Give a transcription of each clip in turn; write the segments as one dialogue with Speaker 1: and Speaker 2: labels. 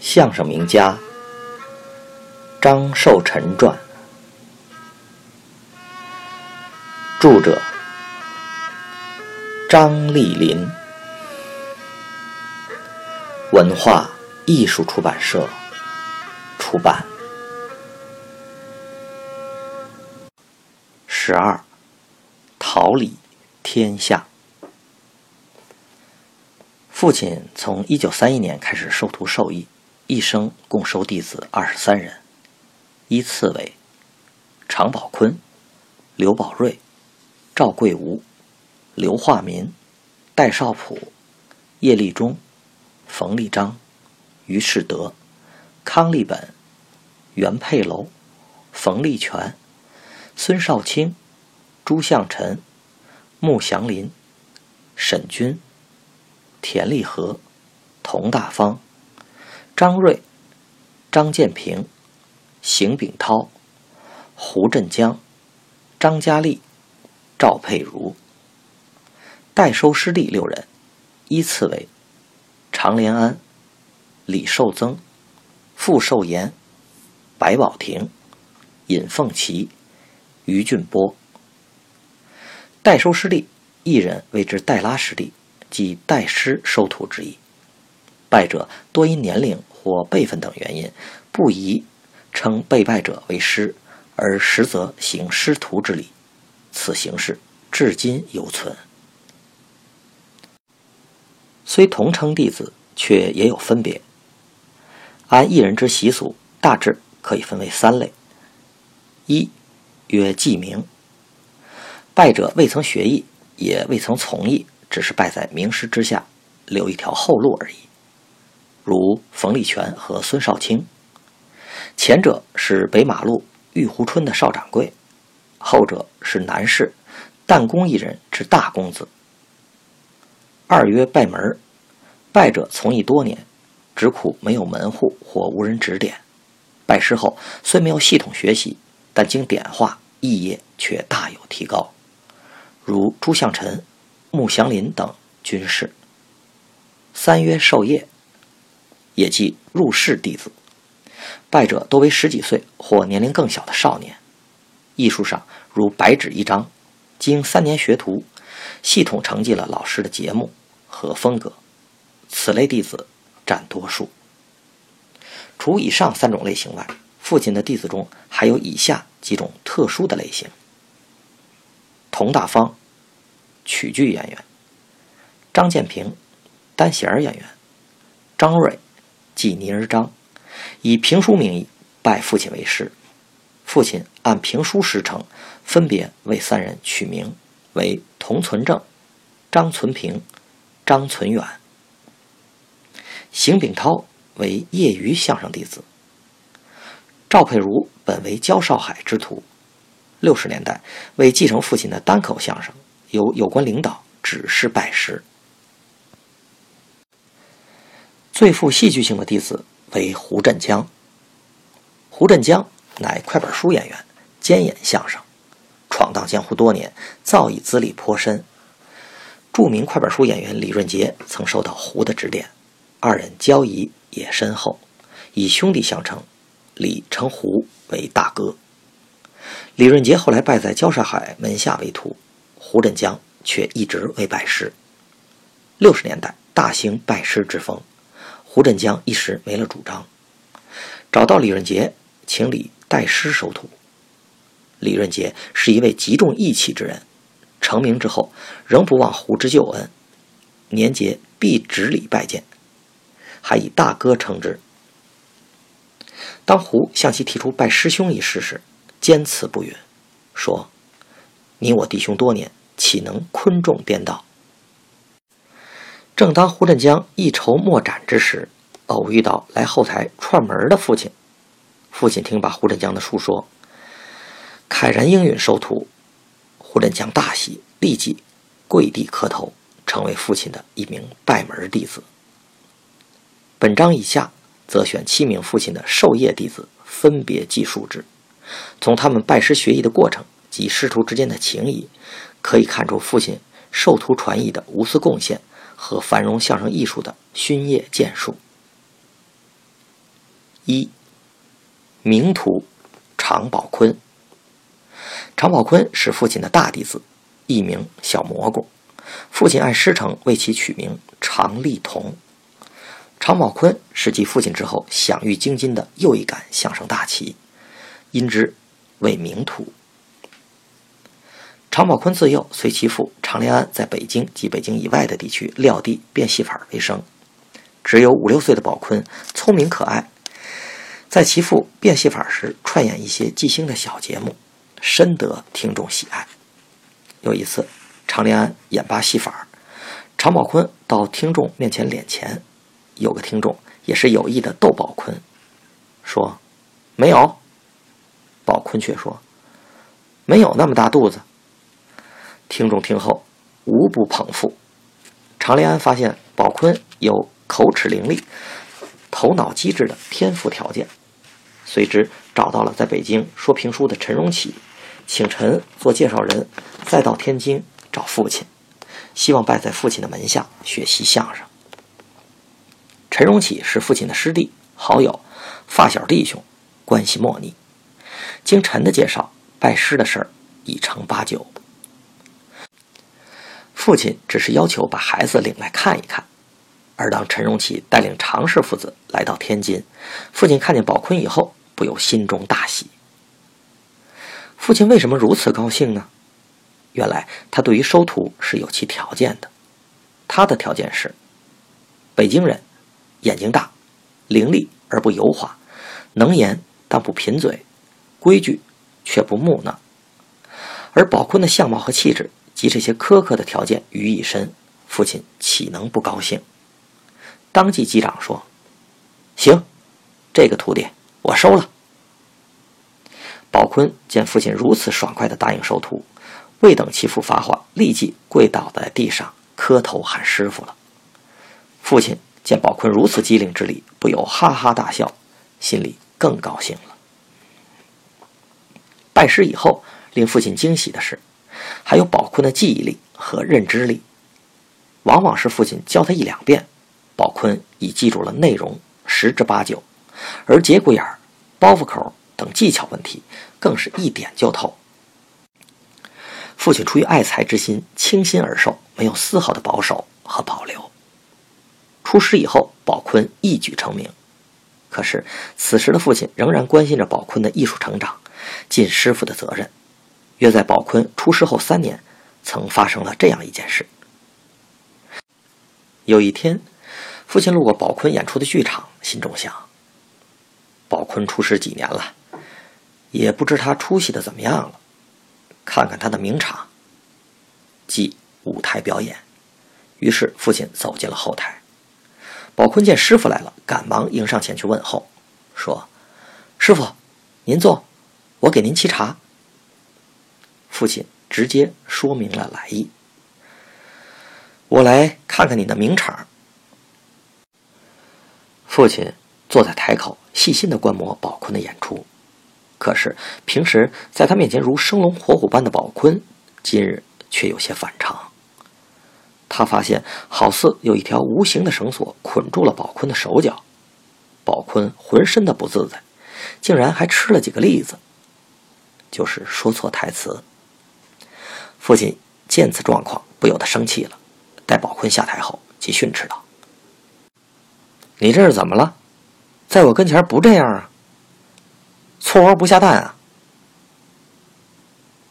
Speaker 1: 相声名家张寿臣传，著者张丽林，文化艺术出版社出版。十二，桃李天下。父亲从一九三一年开始授徒授艺。一生共收弟子二十三人，依次为常宝坤、刘宝瑞、赵贵吾、刘化民、戴少普、叶立忠、冯立章、于世德、康立本、袁佩楼、冯立全、孙少卿、朱向臣、穆祥林、沈军、田立和、佟大方。张瑞、张建平、邢炳涛、胡振江、张佳丽、赵佩如，代收师弟六人，依次为常连安、李寿增、傅寿岩、白宝亭、尹凤琪、于俊波。代收师弟一人谓之代拉师弟，即代师收徒之意。拜者多因年龄或辈分等原因，不宜称被拜者为师，而实则行师徒之礼。此形式至今犹存。虽同称弟子，却也有分别。按一人之习俗，大致可以分为三类：一曰记名，拜者未曾学艺，也未曾从艺，只是拜在名师之下，留一条后路而已。如冯立全和孙少卿，前者是北马路玉湖春的少掌柜，后者是南市弹弓一人之大公子。二曰拜门拜者从艺多年，只苦没有门户或无人指点，拜师后虽没有系统学习，但经点化，艺业却大有提高。如朱向臣、穆祥林等军士。三曰授业。也即入室弟子，拜者多为十几岁或年龄更小的少年。艺术上如白纸一张，经三年学徒，系统承继了老师的节目和风格。此类弟子占多数。除以上三种类型外，父亲的弟子中还有以下几种特殊的类型：佟大方，曲剧演员；张建平，单弦演员；张瑞。即倪儿章，以评书名义拜父亲为师，父亲按评书师承，分别为三人取名为童存正、张存平、张存远。邢炳涛为业余相声弟子。赵佩如本为焦少海之徒，六十年代为继承父亲的单口相声，由有关领导指示拜师。最富戏剧性的弟子为胡振江。胡振江乃快板书演员，兼演相声，闯荡江湖多年，造诣资历颇深。著名快板书演员李润杰曾受到胡的指点，二人交谊也深厚，以兄弟相称，李称胡为大哥。李润杰后来拜在焦少海门下为徒，胡振江却一直为拜师。六十年代大兴拜师之风。胡振江一时没了主张，找到李润杰，请李代师收徒。李润杰是一位极重义气之人，成名之后仍不忘胡之旧恩，年节必执礼拜见，还以大哥称之。当胡向其提出拜师兄一事时，坚持不允，说：“你我弟兄多年，岂能昆仲颠倒？”正当胡振江一筹莫展之时，偶遇到来后台串门的父亲。父亲听罢胡振江的述说，慨然应允收徒。胡振江大喜，立即跪地磕头，成为父亲的一名拜门弟子。本章以下则选七名父亲的授业弟子，分别记述之。从他们拜师学艺的过程及师徒之间的情谊，可以看出父亲授徒传艺的无私贡献。和繁荣相声艺术的勋业建树。一，名徒常宝坤。常宝坤是父亲的大弟子，艺名小蘑菇。父亲按师承为其取名常立同。常宝坤是继父亲之后享誉京津的又一杆相声大旗，因之为名徒。常宝坤自幼随其父常连安在北京及北京以外的地区撂地变戏法为生。只有五六岁的宝坤聪明可爱，在其父变戏法时串演一些即兴的小节目，深得听众喜爱。有一次，常连安演罢戏法，常宝坤到听众面前敛钱，有个听众也是有意的逗宝坤，说：“没有。”宝坤却说：“没有那么大肚子。”听众听后无不捧腹。常连安发现宝坤有口齿伶俐、头脑机智的天赋条件，随之找到了在北京说评书的陈荣启，请陈做介绍人，再到天津找父亲，希望拜在父亲的门下学习相声。陈荣启是父亲的师弟、好友、发小弟兄，关系莫逆。经陈的介绍，拜师的事儿已成八九。父亲只是要求把孩子领来看一看，而当陈荣启带领常氏父子来到天津，父亲看见宝坤以后，不由心中大喜。父亲为什么如此高兴呢？原来他对于收徒是有其条件的，他的条件是：北京人，眼睛大，伶俐而不油滑，能言但不贫嘴，规矩却不木讷。而宝坤的相貌和气质。及这些苛刻的条件于一身，父亲岂能不高兴？当即击掌说：“行，这个徒弟我收了。”宝坤见父亲如此爽快地答应收徒，未等其父发话，立即跪倒在地上磕头喊师傅了。父亲见宝坤如此机灵之礼，不由哈哈大笑，心里更高兴了。拜师以后，令父亲惊喜的是。还有宝坤的记忆力和认知力，往往是父亲教他一两遍，宝坤已记住了内容十之八九，而节骨眼儿、包袱口等技巧问题，更是一点就透。父亲出于爱才之心，倾心而授，没有丝毫的保守和保留。出师以后，宝坤一举成名，可是此时的父亲仍然关心着宝坤的艺术成长，尽师傅的责任。约在宝坤出师后三年，曾发生了这样一件事。有一天，父亲路过宝坤演出的剧场，心中想：宝坤出师几年了，也不知他出息的怎么样了，看看他的名场，即舞台表演。于是，父亲走进了后台。宝坤见师傅来了，赶忙迎上前去问候，说：“师傅，您坐，我给您沏茶。”父亲直接说明了来意：“我来看看你的名场。”父亲坐在台口，细心的观摩宝坤的演出。可是平时在他面前如生龙活虎般的宝坤，今日却有些反常。他发现好似有一条无形的绳索捆住了宝坤的手脚，宝坤浑身的不自在，竟然还吃了几个栗子，就是说错台词。父亲见此状况，不由得生气了。待宝坤下台后，即训斥道：“你这是怎么了？在我跟前不这样啊？搓窝不下蛋啊？”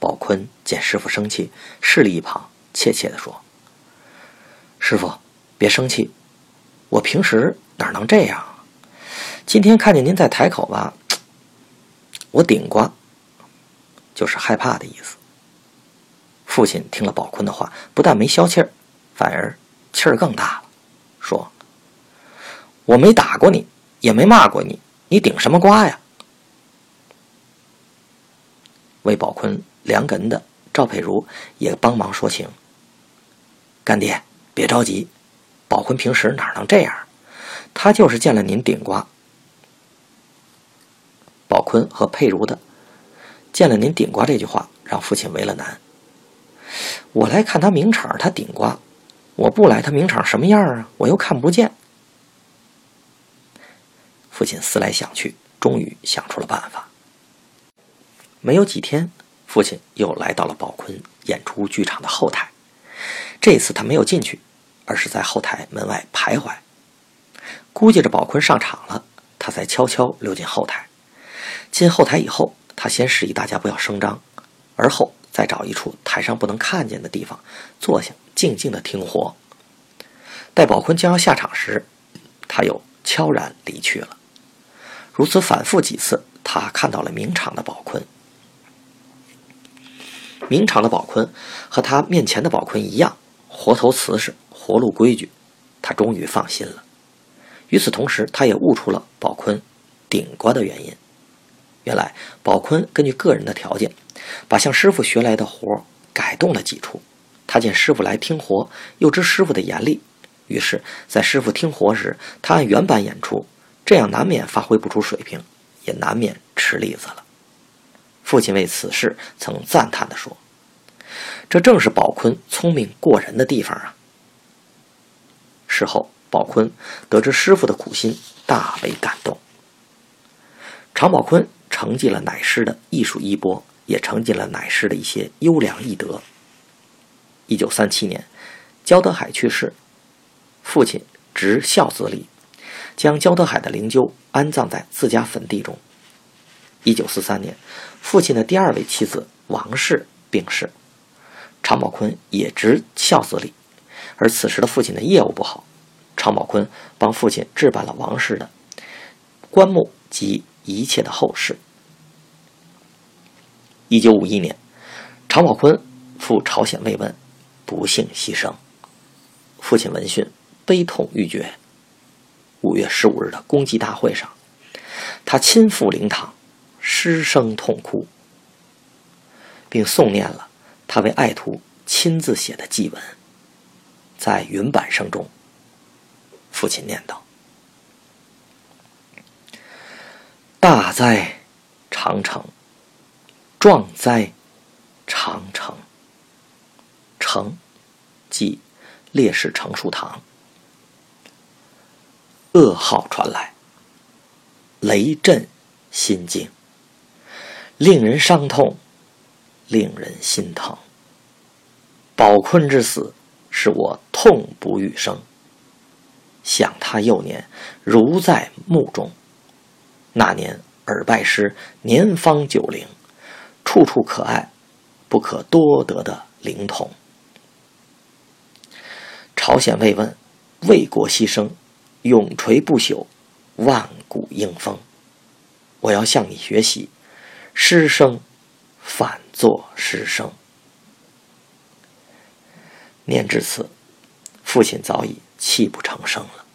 Speaker 1: 宝坤见师傅生气，势力一旁，怯怯地说：“师傅，别生气，我平时哪能这样？今天看见您在台口吧，我顶呱，就是害怕的意思。”父亲听了宝坤的话，不但没消气儿，反而气儿更大了，说：“我没打过你，也没骂过你，你顶什么瓜呀？”为宝坤量哏的赵佩如也帮忙说情：“干爹，别着急，宝坤平时哪能这样？他就是见了您顶瓜。”宝坤和佩如的“见了您顶瓜”这句话，让父亲为了难。我来看他名场，他顶呱；我不来，他名场什么样啊？我又看不见。父亲思来想去，终于想出了办法。没有几天，父亲又来到了宝坤演出剧场的后台。这次他没有进去，而是在后台门外徘徊。估计着宝坤上场了，他才悄悄溜进后台。进后台以后，他先示意大家不要声张，而后再找一处台上不能看见的地方坐下，静静的听活。待宝坤将要下场时，他又悄然离去了。如此反复几次，他看到了明场的宝坤。明场的宝坤和他面前的宝坤一样，活头瓷实，活路规矩。他终于放心了。与此同时，他也悟出了宝坤顶瓜的原因。原来宝坤根据个人的条件，把向师傅学来的活改动了几处。他见师傅来听活，又知师傅的严厉。于是，在师傅听活时，他按原版演出，这样难免发挥不出水平，也难免吃栗子了。父亲为此事曾赞叹地说：“这正是宝坤聪明过人的地方啊。”事后，宝坤得知师傅的苦心，大为感动。常宝坤承继了乃师的艺术衣钵，也承继了乃师的一些优良艺德。一九三七年，焦德海去世。父亲执孝子礼，将焦德海的灵柩安葬在自家坟地中。一九四三年，父亲的第二位妻子王氏病逝，常宝坤也执孝子礼。而此时的父亲的业务不好，常宝坤帮父亲置办了王氏的棺木及一切的后事。一九五一年，常宝坤赴朝鲜慰问，不幸牺牲。父亲闻讯。悲痛欲绝。五月十五日的公祭大会上，他亲赴灵堂，失声痛哭，并诵念了他为爱徒亲自写的祭文。在云板声中，父亲念道：“大哉长城，壮哉长城。城，即烈士成树堂。”噩耗传来，雷震心惊，令人伤痛，令人心疼。宝坤之死，使我痛不欲生。想他幼年如在墓中，那年耳拜师年方九龄，处处可爱，不可多得的灵童。朝鲜慰问，为国牺牲。永垂不朽，万古英风。我要向你学习，师生反作师生。念至此，父亲早已泣不成声了。